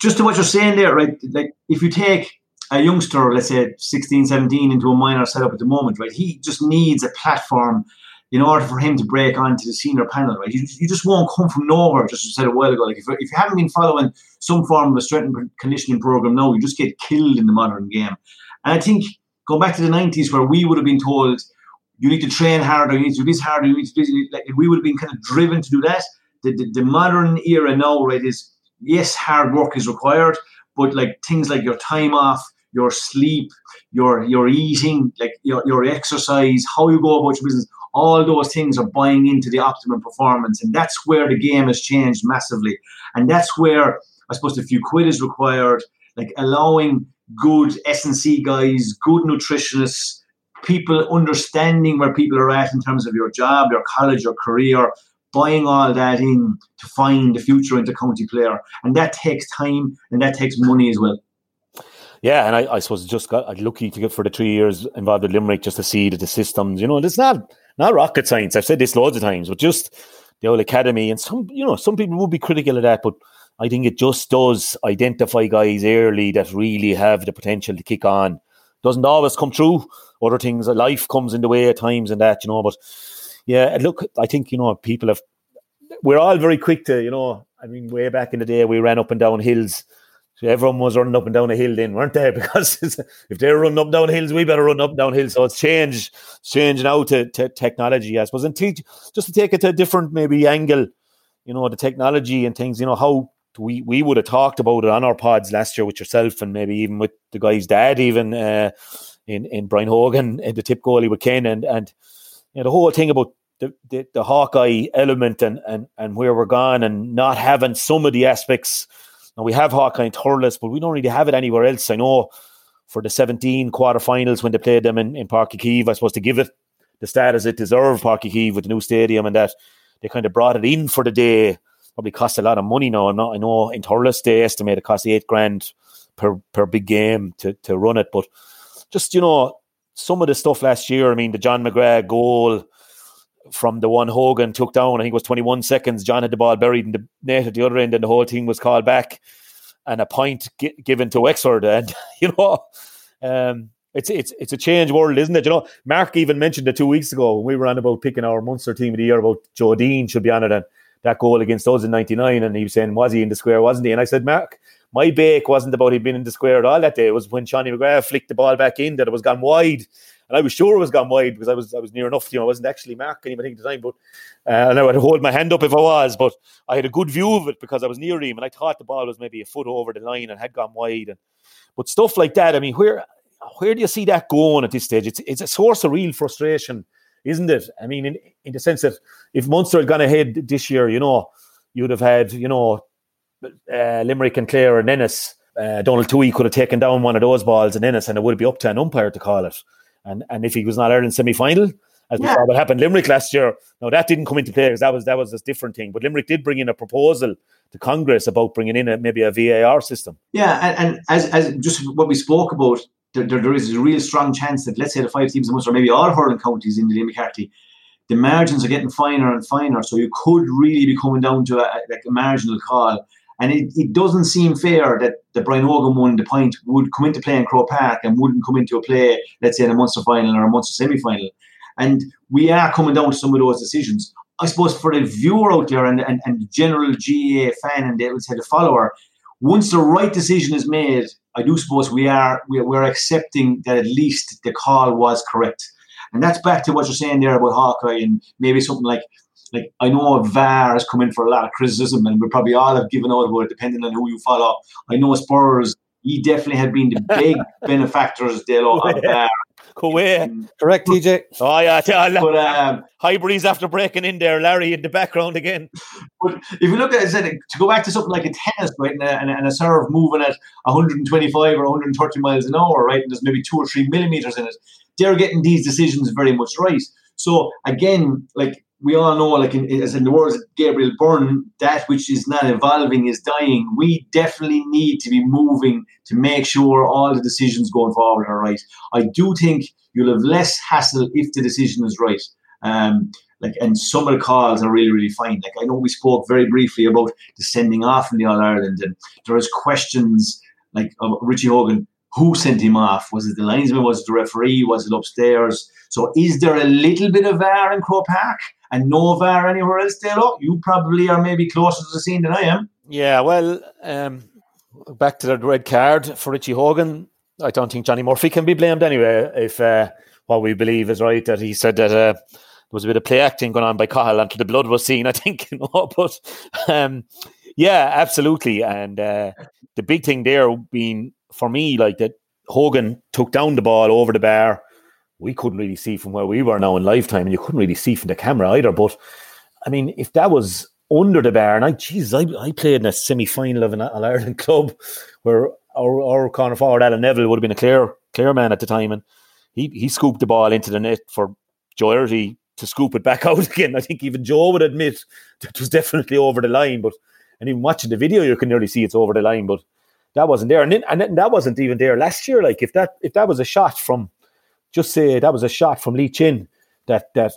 just to what you're saying there, right? Like if you take a youngster, let's say 16, 17, into a minor setup at the moment, right? He just needs a platform in order for him to break onto the senior panel, right? You, you just won't come from nowhere, just as said a while ago. Like if, if you haven't been following some form of a strength and conditioning program now, you just get killed in the modern game. And I think going back to the 90s where we would have been told you need to train harder, you need to do this harder, you need to do this, like, we would have been kind of driven to do that. The, the, the modern era now, right, is yes, hard work is required, but like things like your time off, your sleep, your your eating, like your, your exercise, how you go about your business, all those things are buying into the optimum performance. And that's where the game has changed massively. And that's where I suppose a few quid is required, like allowing good S&C guys, good nutritionists, people understanding where people are at in terms of your job, your college, your career, buying all that in to find the future into county player. And that takes time and that takes money as well. Yeah, and I, I suppose just got lucky to get for the three years involved with Limerick just to see that the systems, you know, it's not not rocket science. I've said this loads of times, but just the old academy and some, you know, some people would be critical of that, but I think it just does identify guys early that really have the potential to kick on. Doesn't always come true. Other things, life comes in the way at times and that, you know. But yeah, look, I think you know people have. We're all very quick to, you know. I mean, way back in the day, we ran up and down hills everyone was running up and down a hill then, weren't they? [laughs] Because if they're running up down hills, we better run up down hills. So it's changed, changed now to, to technology, I suppose. And teach, just to take it to a different maybe angle, you know, the technology and things, you know, how we, we would have talked about it on our pods last year with yourself and maybe even with the guy's dad, even uh, in, in Brian Hogan, [laughs] and the tip goalie with Ken. And, and you know, the whole thing about the, the, the Hawkeye element and, and, and where we're gone and not having some of the aspects – now we have Hawkeye and Thurles, but we don't really have it anywhere else. I know for the 17 quarterfinals when they played them in, in Uí Chaoimh, I suppose to give it the status it deserved, Uí Chaoimh with the new stadium and that they kind of brought it in for the day. Probably cost a lot of money now. I'm not I know in Thurles they estimate it cost eight grand per per big game to, to run it. But just, you know, some of the stuff last year, I mean the John McGrath goal, from the one Hogan took down. I think it was 21 seconds. John had the ball buried in the net at the other end, and the whole thing was called back, and a point given to Wexford. [laughs] And you know, um, it's it's it's a change world, isn't it? You know, Mark even mentioned it two weeks ago when we were on about picking our Munster team of the year about Joe Deane should be on it and that goal against us in '99, and he was saying, was he in the square, wasn't he? And I said, Mark. My bake wasn't about him being in the square at all that day. It was when Johnny McGrath flicked the ball back in that it was gone wide and I was sure it was gone wide because I was I was near enough. You know, I wasn't actually marking him at the time, but uh, and I would hold my hand up if I was, but I had a good view of it because I was near him, and I thought the ball was maybe a foot over the line and had gone wide. And but stuff like that. I mean, where where do you see that going at this stage? It's it's a source of real frustration, isn't it? I mean, in in the sense that if Munster had gone ahead this year, you know, you'd have had you know uh, Limerick and Clare and Ennis. Uh, Donal Tuohy could have taken down one of those balls in Ennis, and it would be up to an umpire to call it. And and if he was not Ireland semi final, as we saw what happened Limerick last year, now that didn't come into play because that was that was a different thing. But Limerick did bring in a proposal to Congress about bringing in a, maybe a VAR system. Yeah, and, and as as just what we spoke about, there, there, there is a real strong chance that let's say the five teams in Munster, maybe all hurling counties in the McCarthy, the margins are getting finer and finer. So you could really be coming down to a, like a marginal call. And it, it doesn't seem fair that the Brian Hogan one, the point, would come into play in Croke Park and wouldn't come into a play, let's say, in a Munster final or a Munster semi final. And we are coming down to some of those decisions. I suppose for the viewer out there and, and, and general GAA fan and would say the follower, once the right decision is made, I do suppose we are we, we're accepting that at least the call was correct. And that's back to what you're saying there about Hawkeye and maybe something like like I know VAR has come in for a lot of criticism, and we probably all have given out about it, depending on who you follow. I know Spurs, he definitely had been the [laughs] big benefactors, Dalo, of VAR. Kuwait. Correct, TJ. Oh, yeah. But, um, High breeze after breaking in there, Larry in the background again. But if you look at it, to go back to something like a tennis, right, and a, and a serve moving at 125 or 130 miles an hour, right, and there's maybe two or three millimeters in it, they're getting these decisions very much right. So again, like we all know, like in, as in the words of Gabriel Byrne, that which is not evolving is dying. We definitely need to be moving to make sure all the decisions going forward are right. I do think you'll have less hassle if the decision is right. Um, like, and some of the calls are really, really fine. Like, I know we spoke very briefly about the sending off in the All Ireland, and there is questions like Richie Hogan who sent him off? Was it the linesman? Was it the referee? Was it upstairs? So is there a little bit of air in Croke Park and no VAR anywhere else, Dalo? You probably are maybe closer to the scene than I am. Yeah, well, um, back to the red card for Richie Hogan. I don't think Johnny Murphy can be blamed anyway if uh, what we believe is right that he said that uh, there was a bit of play acting going on by Cahill until the blood was seen, I think. [laughs] You know? But um, yeah, absolutely. And uh, the big thing there being for me, like that Hogan took down the ball over the bar. We couldn't really see from where we were now in lifetime, and you couldn't really see from the camera either. But I mean, if that was under the bar, and I, Jesus, I, I played in a semi final of an All Ireland club where our, our corner forward Alan Neville would have been a clear clear man at the time, and he he scooped the ball into the net for Doherty to scoop it back [laughs] out again. I think even Joe would admit that it was definitely over the line, but and even watching the video, you can nearly see it's over the line, but that wasn't there, and then, and that wasn't even there last year. Like if that if that was a shot from, just say that was a shot from Lee Chin that that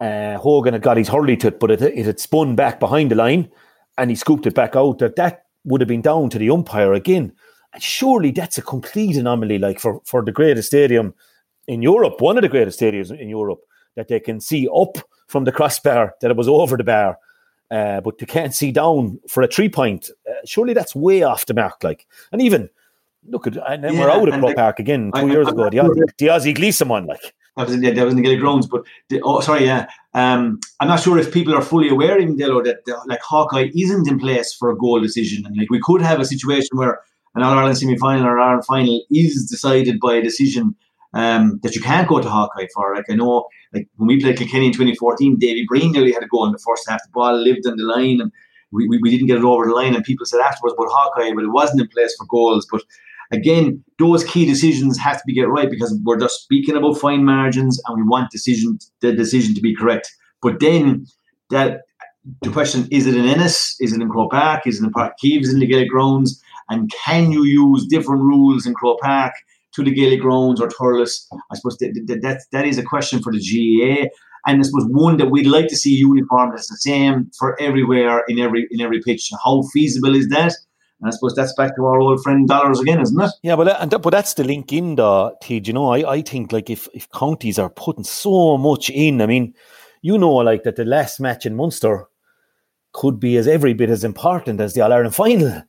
uh, Hogan had got his hurley to it, but it, it had spun back behind the line, and he scooped it back out. That that would have been down to the umpire again. And surely that's a complete anomaly, like for, for the greatest stadium in Europe, one of the greatest stadiums in Europe, that they can see up from the crossbar that it was over the bar, uh, but they can't see down for a three point. Uh, surely that's way off the mark. Like, and even look at, and then yeah, we're out Croke Park again two I, years I, ago. The, the Austin Gleeson one, like. That was in, yeah, that was in the grounds, but the, oh, sorry, yeah. Um, I'm not sure if people are fully aware, even Dalo, that the, like Hawkeye isn't in place for a goal decision, and like we could have a situation where an All Ireland semi final or an Ireland final is decided by a decision um, that you can't go to Hawkeye for. Like I know, like when we played Kilkenny in 2014, Davy Breen nearly had a goal in the first half. The ball lived on the line, and we, we, we didn't get it over the line. And people said afterwards about Hawkeye, but it wasn't in place for goals. But again, those key decisions have to be get right because we're just speaking about fine margins, and we want decision the decision to be correct. But then that the question is it in Ennis? Is it in Croke Park? Is it in Páirc Uí Chaoimh in the Gaelic grounds? And can you use different rules in Croke Park to the Gaelic grounds or Thurles? I suppose that, that, that, that is a question for the GAA. And I suppose one that we'd like to see uniform that's the same for everywhere in every in every pitch. How feasible is that? And I suppose that's back to our old friend dollars again, isn't it? Yeah, but that, but that's the link in the Tid. You know, I, I think like if, if counties are putting so much in, I mean, you know, like that the last match in Munster could be as every bit as important as the All Ireland final.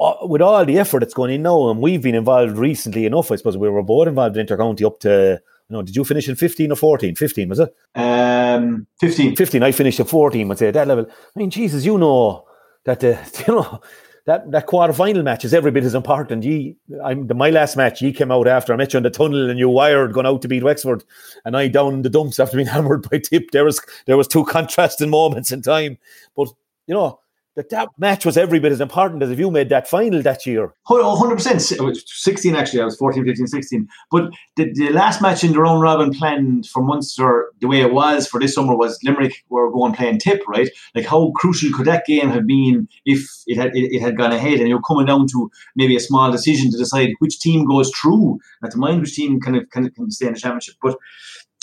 Uh, with all the effort that's going in now, and we've been involved recently enough, I suppose we were both involved in intercounty up to, you know, did you finish in 15 or 14? 15, was it? Um, 15. 15, I finished at 14, I'd say at that level. I mean, Jesus, you know that, the, [laughs] you know, that, that quarter final match is every bit as important. Ye, I'm the, my last match. Ye came out after I met you in the tunnel, and you wired going out to beat Wexford, and I down the dumps after being [laughs] hammered by Tip. There was there was two contrasting moments in time, but you know that that match was every bit as important as if you made that final that year. 100%. 16 actually, I was 14, 15, 16. But the, the last match in the round robin planned for Munster, the way it was for this summer was Limerick were going playing tip, right? Like how crucial could that game have been if it had it, it had gone ahead and you're coming down to maybe a small decision to decide which team goes through, not to mind which team kind of, of can stay in the championship. But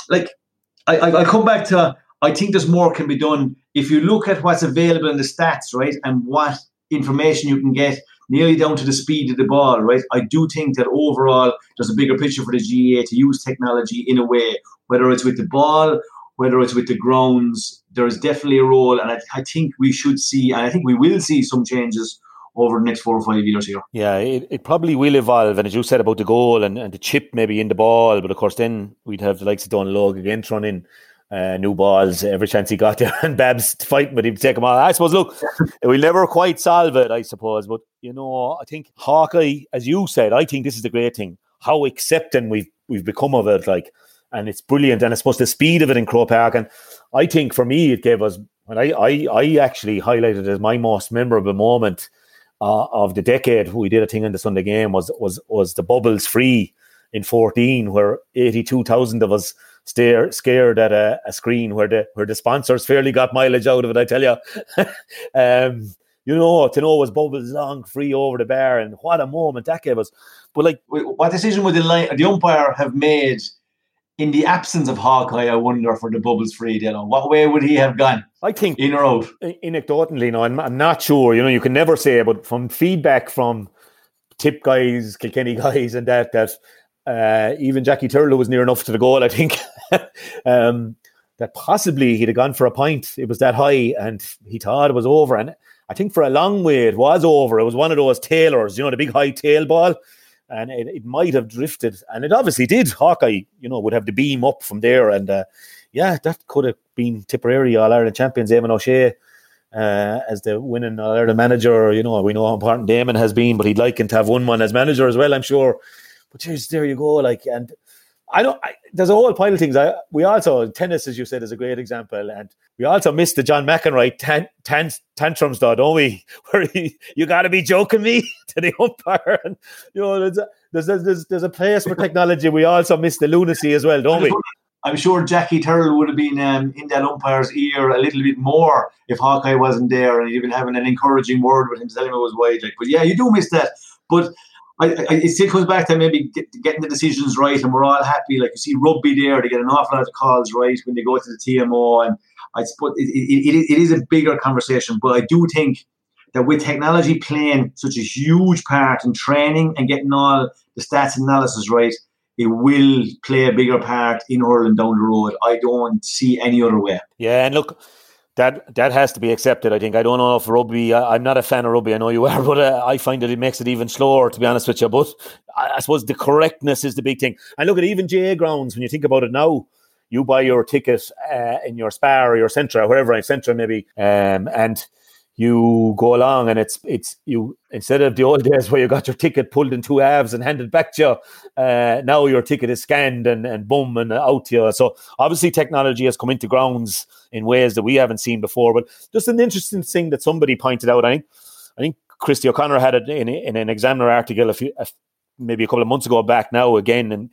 like I, I, I come back to I think there's more can be done if you look at what's available in the stats, right, and what information you can get nearly down to the speed of the ball, right? I do think that overall there's a bigger picture for the GAA to use technology in a way, whether it's with the ball, whether it's with the grounds, there is definitely a role. And I, I think we should see, and I think we will see some changes over the next four or five years here. Yeah, it, it probably will evolve. And as you said about the goal and, and the chip maybe in the ball, but of course then we'd have the likes of Donal Óg again thrown in uh, new balls every chance he got [laughs] there, and Babs fighting with him to take him on. I suppose, look, [laughs] we'll never quite solve it, I suppose, but you know, I think Hawkeye, as you said, I think this is the great thing. How accepting we've we've become of it, like, and it's brilliant. And I suppose the speed of it in Croke Park, and I think for me, it gave us. And I I, I actually highlighted as my most memorable moment uh, of the decade. We did a thing in the Sunday game was was was the bubbles free in fourteen, where eighty two thousand of us stare, scared at a, a, screen where the where the sponsors fairly got mileage out of it. I tell you, [laughs] um, you know, to know was bubbles long free over the bar, and what a moment that gave us. But like, what decision would the line, the umpire have made? In the absence of Hawkeye, I wonder for the bubbles free, you know, what way would he have gone? I think in or out. Anecdotally, no, I'm, I'm not sure. You know, you can never say, but from feedback from tip guys, Kilkenny [laughs] guys, and that that uh, even Jackie Tyrrell was near enough to the goal, I think, [laughs] um, that possibly he'd have gone for a point. It was that high, and he thought it was over. And I think for a long way it was over. It was one of those tailors, you know, the big high tail ball, and it, it might have drifted, and it obviously did. Hawkeye, you know, would have the beam up from there, and uh, yeah, that could have been Tipperary All Ireland champions, Eamon O'Shea. Uh, as the winning All Ireland manager, you know, we know how important Damon has been, but he'd like him to have won one as manager as well, I'm sure But just there you go, like and I know I, there's a whole pile of things. I, we also tennis, as you said, is a great example, and we also missed the John McEnroe tan, tantrums, though, don't we? [laughs] Where he, you got to be joking me [laughs] to the umpire, and you know there's a, there's, there's there's a place for technology. We also missed the lunacy as well, don't we? I'm sure Jackie Tyrrell would have been um, in that umpire's ear a little bit more if Hawkeye wasn't there and been having an encouraging word with him, telling him it was wide. Like, but yeah, you do miss that. But I, I, it still comes back to maybe get, getting the decisions right, and we're all happy. Like you see rugby there, they get an awful lot of calls right when they go to the TMO, and I suppose it, it, it, it is a bigger conversation. But I do think that with technology playing such a huge part in training and getting all the stats analysis right, it will play a bigger part in hurling down the road. I don't see any other way. Yeah, and look, that that has to be accepted. I think I don't know if rugby. I, am not a fan of rugby. I know you are, [laughs] but uh, I find that it makes it even slower. To be honest with you, but I, I, suppose the correctness is the big thing. And look at even GAA grounds when you think about it now. You buy your ticket uh, in your Spar or your Centra, wherever Centra maybe, um, and you go along and it's it's you instead of the old days where you got your ticket pulled in two halves and handed back to you, uh, now your ticket is scanned and, and boom and out to you. So obviously technology has come into grounds in ways that we haven't seen before. But just an interesting thing that somebody pointed out, I think I think Christy O'Connor had it in, in an Examiner article a few, maybe a couple of months ago back now again and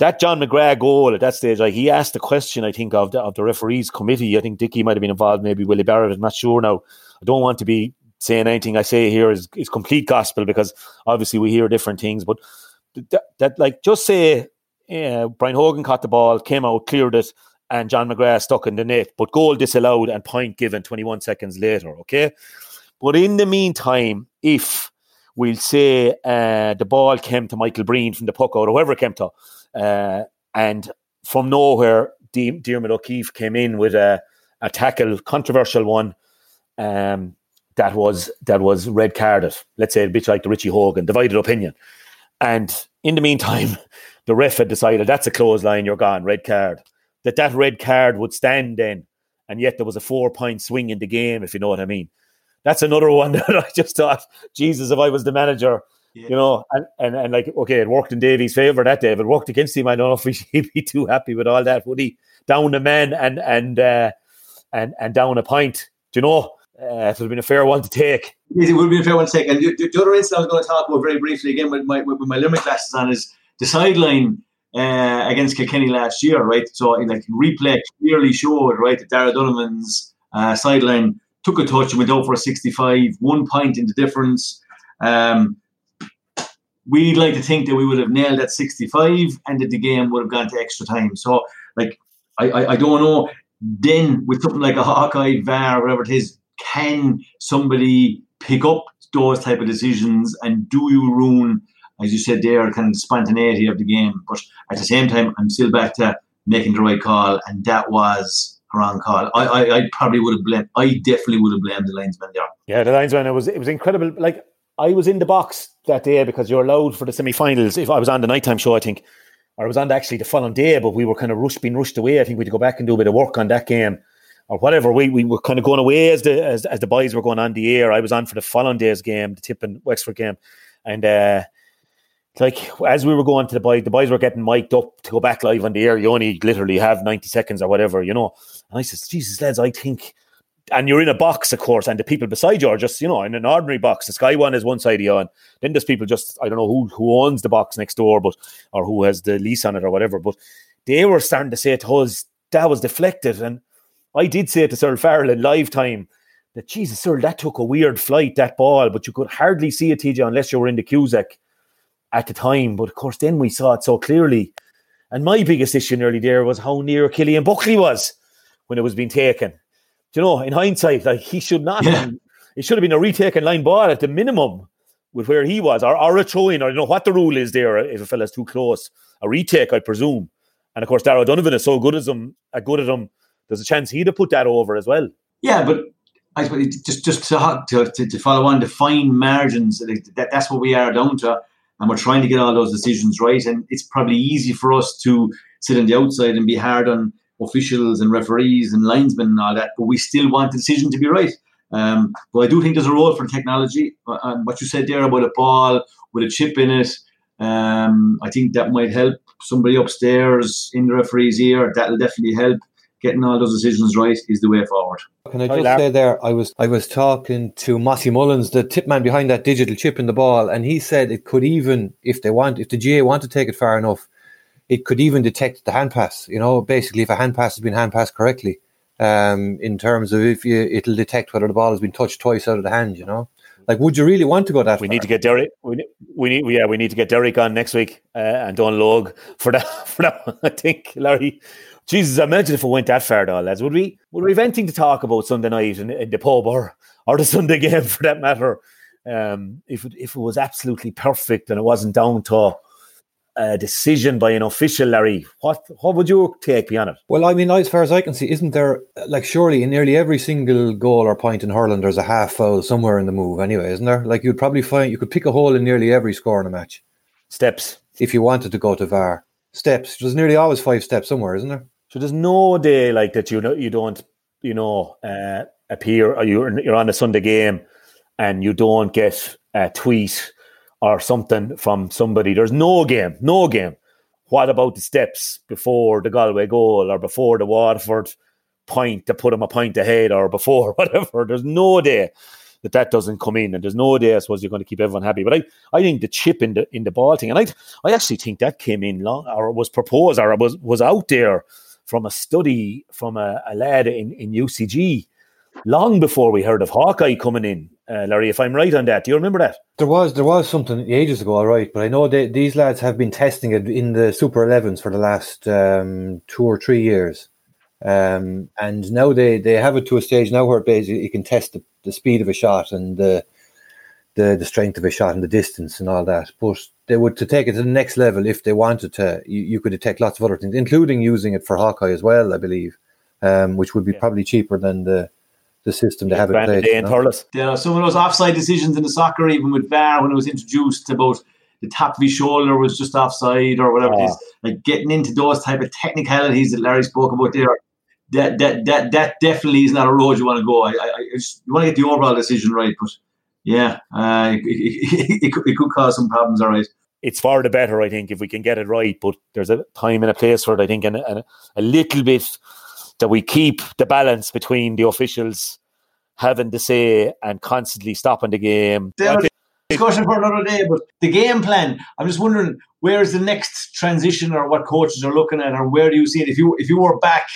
that John McGrath goal at that stage, like he asked the question, I think, of the, of the referees committee. I think Dicky might have been involved, maybe Willie Barrett. I'm not sure now. I don't want to be saying anything I say here is, is complete gospel because obviously we hear different things. But that, that like, just say yeah, Brian Hogan caught the ball, came out, cleared it, and John McGrath stuck in the net, but goal disallowed and point given 21 seconds later, okay? But in the meantime, if we'll say uh, the ball came to Michael Breen from the puck out, or whoever came to, uh, and from nowhere, De- Diarmuid O'Keeffe came in with a, a tackle, controversial one. Um, that was that was red carded. Let's say a bit like the Richie Hogan, divided opinion. And in the meantime, [laughs] the ref had decided that's a clothesline, you're gone, red card. That that red card would stand then, and yet there was a four point swing in the game, if you know what I mean. That's another [laughs] one that I just thought, Jesus, if I was the manager, yeah. You know, and, and, and like, okay, it worked in Davy's favour that day, but it worked against him. I don't know if [laughs] he'd be too happy with all that, would he? Down a man and and uh, and and down a pint. Do you know? Uh, it would have been a fair one to take. It would have been a fair one to take. And the, the other incident I was going to talk about very briefly again with my with my limit glasses on is the sideline uh, against Kilkenny last year, right? So in like replay clearly showed, right, that Darragh Donovan's uh, sideline took a touch and went out for a 65, one point in the difference. Um, we'd like to think that we would have nailed at 65 and that the game would have gone to extra time. So, like, I, I, I don't know. Then, with something like a Hawkeye VAR, whatever it is, can somebody pick up those type of decisions and do you ruin, as you said there, kind of spontaneity of the game? But at the same time, I'm still back to making the right call, and that was wrong call. I, I, I probably would have blamed. I definitely would have blamed the linesman there. Yeah, the linesman. It was it was incredible. Like I was in the box that day because you're allowed for the semi-finals. If I was on the nighttime show, I think, or I was on actually the following day, but we were kind of rushed, being rushed away. I think we had to go back and do a bit of work on that game or whatever. We we were kind of going away as the as, as the boys were going on the air. I was on for the following day's game, the Tip and Wexford game, and uh, like as we were going to the boys, the boys were getting mic'd up to go back live on the air. You only literally have ninety seconds or whatever, you know. And I said, Jesus, lads, I think and you're in a box, of course, and the people beside you are just, you know, in an ordinary box. The Sky One is one side of you, and then there's people just, I don't know who who owns the box next door, but or who has the lease on it or whatever. But they were starting to say to us that was deflected, and I did say to Cyril Farrell in live time that Jesus, Cyril, that took a weird flight that ball, but you could hardly see it, TJ, unless you were in the Cusack at the time. But of course, then we saw it so clearly. And my biggest issue nearly there was how near Cillian Buckley was when it was being taken you know, in hindsight, like he should not. Yeah. Have, it should have been a retaken line ball at the minimum with where he was, or, or a throw in, or you know what the rule is there if a fella's too close. A retake, I presume. And of course, Darragh Donovan is so good as him, uh, good at him. There's a chance he'd have put that over as well. Yeah, but I just just to, to, to follow on the fine margins. That, that's what we are down to, and we're trying to get all those decisions right. And it's probably easy for us to sit on the outside and be hard on officials and referees and linesmen and all that, but we still want the decision to be right. Um, but I do think there's a role for technology. Uh, and what you said there about a ball with a chip in it, Um, I think that might help somebody upstairs in the referee's ear. That'll definitely help. Getting all those decisions right is the way forward. Can I just say there? I was I was talking to Mossy Mullins, the tip man behind that digital chip in the ball, and he said it could even, if they want, if the GA want to take it far enough, it could even detect the hand pass. You know, basically, if a hand pass has been hand passed correctly, um, in terms of if you, it'll detect whether the ball has been touched twice out of the hand. You know, like, would you really want to go that? We far? need to get Derek. We need, we need, yeah, we need to get Derek on next week uh, and Donal Óg for that. [laughs] For that, one, I think Larry. Jesus, I imagine if it went that far, though, lads. Would we? Would we have anything to talk about Sunday night in, in the pub or or the Sunday [laughs] game for that matter? Um, if it, if it was absolutely perfect and it wasn't down to a decision by an official, Larry, what what would your take be on it? Well, I mean, as far as I can see, isn't there like surely in nearly every single goal or point in hurling, there's a half foul somewhere in the move, anyway, isn't there? Like you'd probably find you could pick a hole in nearly every score in a match Steps. if you wanted to go to VAR. Steps. There's nearly always five steps somewhere, isn't there? So there's no day like that you know you don't you know uh, appear or you're you're on a Sunday game and you don't get a tweet or something from somebody. There's no game, no game. What about the steps before the Galway goal or before the Waterford point to put them a point ahead or before [laughs] whatever? There's no day that that doesn't come in, and there's no day I suppose you're going to keep everyone happy. But I, I think the chip in the in the ball thing, and I, I actually think that came in long or was proposed or was was out there from a study from a, a lad in, in UCG long before we heard of Hawkeye coming in. Uh, Larry, if I'm right on that, do you remember that? There was there was something ages ago, all right, but I know they, these lads have been testing it in the Super 11s for the last um, two or three years. Um, and now they, they have it to a stage now where basically you can test the, the speed of a shot and the, the the strength of a shot and the distance and all that. But they would to take it to the next level if they wanted to. You, you could detect lots of other things, including using it for Hawkeye as well, I believe, um, which would be probably cheaper than the the system to have it in Brandon place. Day you and know? Thurles. You know, some of those offside decisions in the soccer, even with VAR, when it was introduced about the top of his shoulder was just offside or whatever it is, like getting into those type of technicalities that Larry spoke about there. That that that that definitely is not a road you want to go. I, I, I just, you want to get the overall decision right, but yeah, uh, [laughs] it, it, it, could, it could cause some problems. All right. It's far the better, I think, if we can get it right. But there's a time and a place for it, I think, and, and a little bit that we keep the balance between the officials having to say and constantly stopping the game. Discussion for another day, but the game plan. I'm just wondering where is the next transition, or what coaches are looking at, or where do you see it? If you if you were back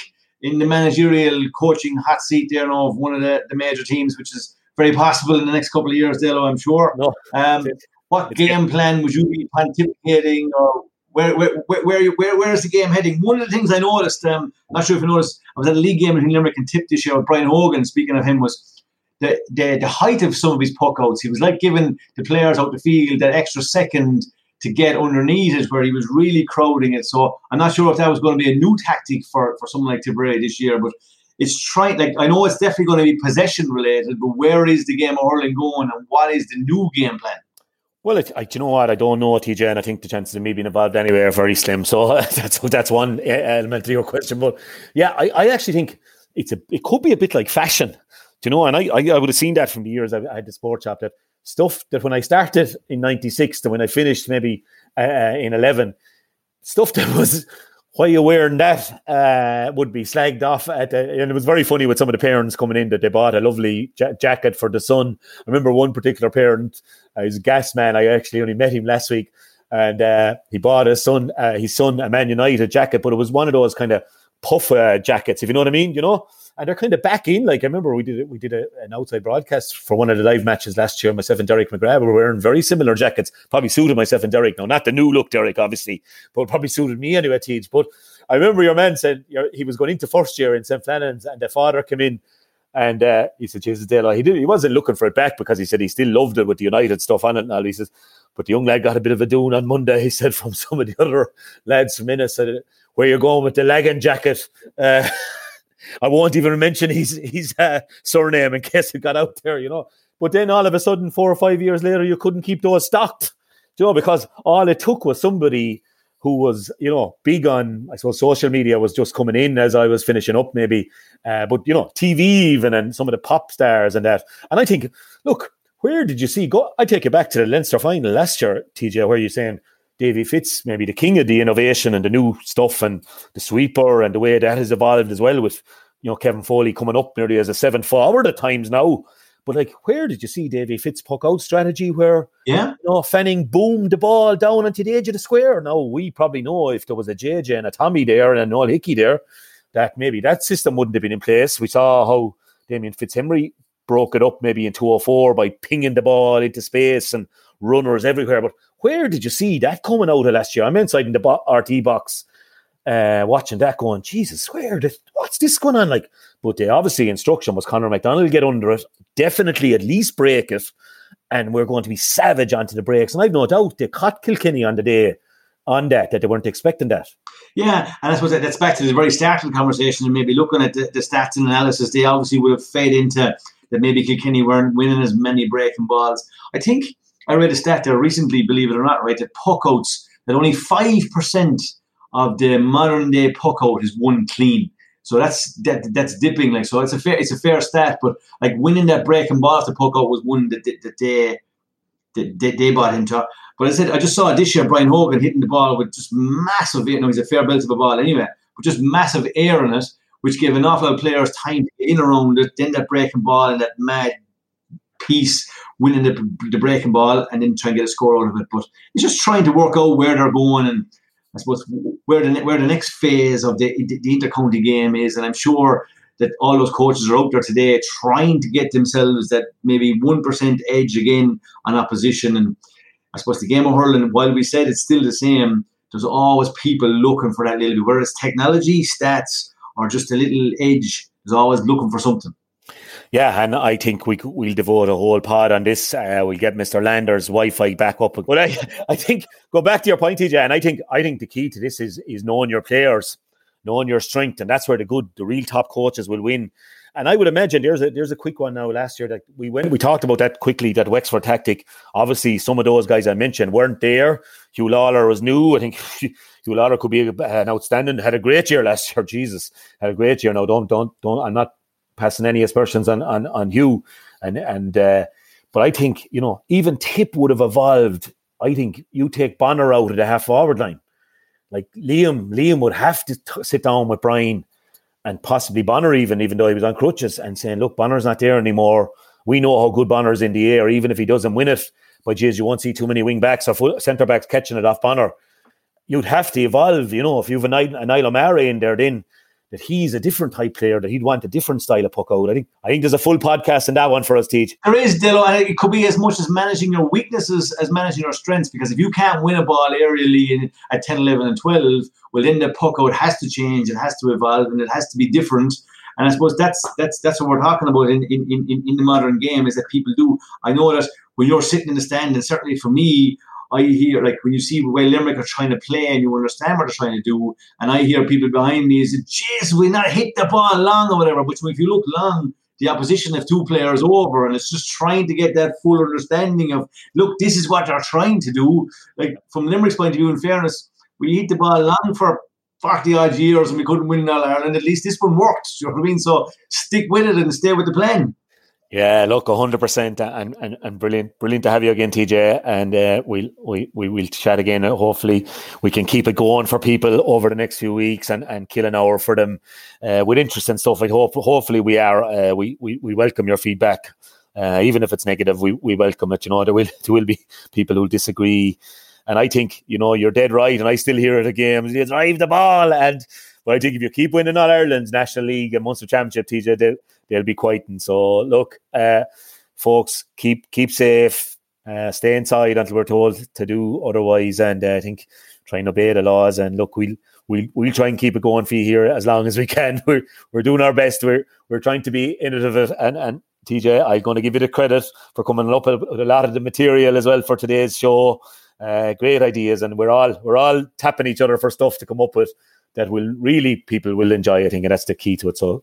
in the managerial coaching hot seat there now of one of the, the major teams, which is very possible in the next couple of years, Dalo, I'm sure. No, Um, what game plan would you be pontificating, or where where where where, where is the game heading? One of the things I noticed, um, not sure if you noticed, I was at a league game between Limerick and Tip this year with Brian Hogan. Speaking of him, was the, the the height of some of his puck outs. He was like giving the players out the field that extra second to get underneath it, where he was really crowding it. So I'm not sure if that was going to be a new tactic for for someone like Tipperary this year, but. It's trying like I know it's definitely going to be possession related, but where is the game of hurling going, and what is the new game plan? Well, it, I, do you know what? I don't know, TJ, and I think the chances of me being involved anywhere are very slim. So [laughs] that's that's one element to your question. But yeah, I, I actually think it's a it could be a bit like fashion. Do you know? And I, I, I would have seen that from the years I, I had the sport shop that stuff that when I started in '96 to when I finished maybe uh, in '11, stuff that [laughs] was why you wearing that uh, would be slagged off at the, and it was very funny with some of the parents coming in that they bought a lovely ja- jacket for the son. I remember one particular parent, uh, he's a gas man. I actually only met him last week, and uh, he bought his son uh, his son a Man United jacket, but it was one of those kind of puff uh, jackets, if you know what I mean, you know. And they're kind of back in. Like I remember we did we did a, an outside broadcast for one of the live matches last year. Myself and Derek McGrath were wearing very similar jackets. Probably suited myself and Derek. Now, not the new look, Derek, obviously, but probably suited me anyway, Teach. But I remember your man said he was going into first year in St. Flannan's, and the father came in and uh, he said, Jesus Dale, he did he wasn't looking for it back because he said he still loved it with the United stuff on it and all. He says, but the young lad got a bit of a doon on Monday, [laughs] he said, from some of the other lads from Ennis, said, where you going with the legging jacket? Uh, [laughs] I won't even mention his his uh, surname in case it got out there, you know. But then all of a sudden, four or five years later, you couldn't keep those stocked, you know, because all it took was somebody who was, you know, big on, I suppose, social media was just coming in as I was finishing up, maybe. Uh, but, you know, TV even and some of the pop stars and that. And I think, look, where did you see? Go. I take you back to the Leinster final last year, TJ, where you're saying Davy Fitz, maybe the king of the innovation and the new stuff and the sweeper and the way that has evolved as well with, you know, Kevin Foley coming up nearly as a seven forward at times now. But like, where did you see Davy Fitz puck out strategy where, yeah, you know, Fanning boomed the ball down onto the edge of the square? Now, we probably know if there was a JJ and a Tommy there and a Noel Hickey there, that maybe that system wouldn't have been in place. We saw how Damien Fitzhenry broke it up maybe in 204 by pinging the ball into space and runners everywhere. But where did you see that coming out of last year? I'm inside in the bo- RT box uh, watching that going, Jesus, where did, what's this going on? Like, but the obviously instruction was Conor McDonald get under it, definitely at least break it, and we're going to be savage onto the breaks. And I've no doubt they caught Kilkenny on the day on that, that they weren't expecting that. Yeah, and I suppose that, that's back to the very start of the conversation and maybe looking at the, the stats and analysis, they obviously would have fed into that maybe Kilkenny weren't winning as many breaking balls. I think I read a stat there recently, believe it or not, right, that puckouts, that only 5% of the modern day puckout is one clean. So that's that that's dipping like so it's a fair it's a fair stat, but like winning that breaking ball the puckout was one that, that, that they that they, they bought into. But I said I just saw this year Brian Hogan hitting the ball with just massive you know he's a fair belt of a ball anyway, but just massive air in it, which gave an awful lot of players time to get in around it, then that breaking ball and that mad piece winning the, the breaking ball and then try and get a score out of it. But he's just trying to work out where they're going and I suppose where the where the next phase of the the intercounty game is. And I'm sure that all those coaches are out there today trying to get themselves that maybe one percent edge again on opposition. And I suppose the game of hurling, while we said it's still the same, there's always people looking for that little bit, whether it's technology, stats, or just a little edge. There's always looking for something. Yeah, and I think we we'll devote a whole pod on this. Uh, we'll get Mr. Lander's Wi-Fi back up. But I, [laughs] I think go back to your point, TJ, and I think I think the key to this is is knowing your players, knowing your strength, and that's where the good, the real top coaches will win. And I would imagine there's a there's a quick one now. Last year that we went, we talked about that quickly. That Wexford tactic. Obviously, some of those guys I mentioned weren't there. Huw Lawlor was new. I think [laughs] Huw Lawlor could be an outstanding. Had a great year last year. [laughs] Jesus, had a great year. Now, don't don't don't. I'm not passing any aspersions on on on you, and and uh, but I think you know even Tip would have evolved. I think you take Bonner out of the half forward line, like Liam. Liam would have to t- sit down with Brian and possibly Bonner even, even though he was on crutches, and saying, "Look, Bonner's not there anymore. We know how good Bonner's in the air, even if he doesn't win it. But geez, you won't see too many wing backs or centre backs catching it off Bonner. You'd have to evolve, you know. If you've a Niall O'Meara in there, then that he's a different type player, that he'd want a different style of puck out. I think I think there's a full podcast in that one for us, Teach. There is, Dalo, and it could be as much as managing your weaknesses as managing your strengths, because if you can't win a ball aerially in, at 10, 11, and 12, well, then the puck out has to change, it has to evolve, and it has to be different. And I suppose that's that's that's what we're talking about in, in, in, in the modern game is that people do. I know that when you're sitting in the stand, and certainly for me, I hear like when you see the way Limerick are trying to play and you understand what they're trying to do, and I hear people behind me say, "Jeez, we not hit the ball long or whatever." But if you look long, the opposition have two players over, and it's just trying to get that full understanding of, look, this is what they're trying to do. Like from Limerick's point of view, in fairness, we hit the ball long for 40 odd years and we couldn't win in All Ireland. At least this one worked. You know what I mean? So stick with it and stay with the plan. Yeah, look, hundred percent, and and and brilliant, brilliant to have you again, TJ. And uh, we'll we we will chat again. Uh, hopefully, we can keep it going for people over the next few weeks and, and kill an hour for them uh, with interesting stuff. I hope hopefully we are. Uh, we, we we welcome your feedback, uh, even if it's negative. We we welcome it. You know, there will [laughs] there will be people who disagree, and I think you know you're dead right. And I still hear it again. You drive the ball and. But I think if you keep winning all Ireland's National League and Munster Championship, TJ, they, they'll be quieting. So look, uh, folks, keep keep safe, uh, stay inside until we're told to do otherwise, and uh, I think try and obey the laws. And look, we'll we'll we'll try and keep it going for you here as long as we can. [laughs] We're we're doing our best. We're we're trying to be innovative and and. TJ, I'm going to give you the credit for coming up with a lot of the material as well for today's show. Uh, great ideas, and we're all we're all tapping each other for stuff to come up with that will really people will enjoy. I think, and that's the key to it. So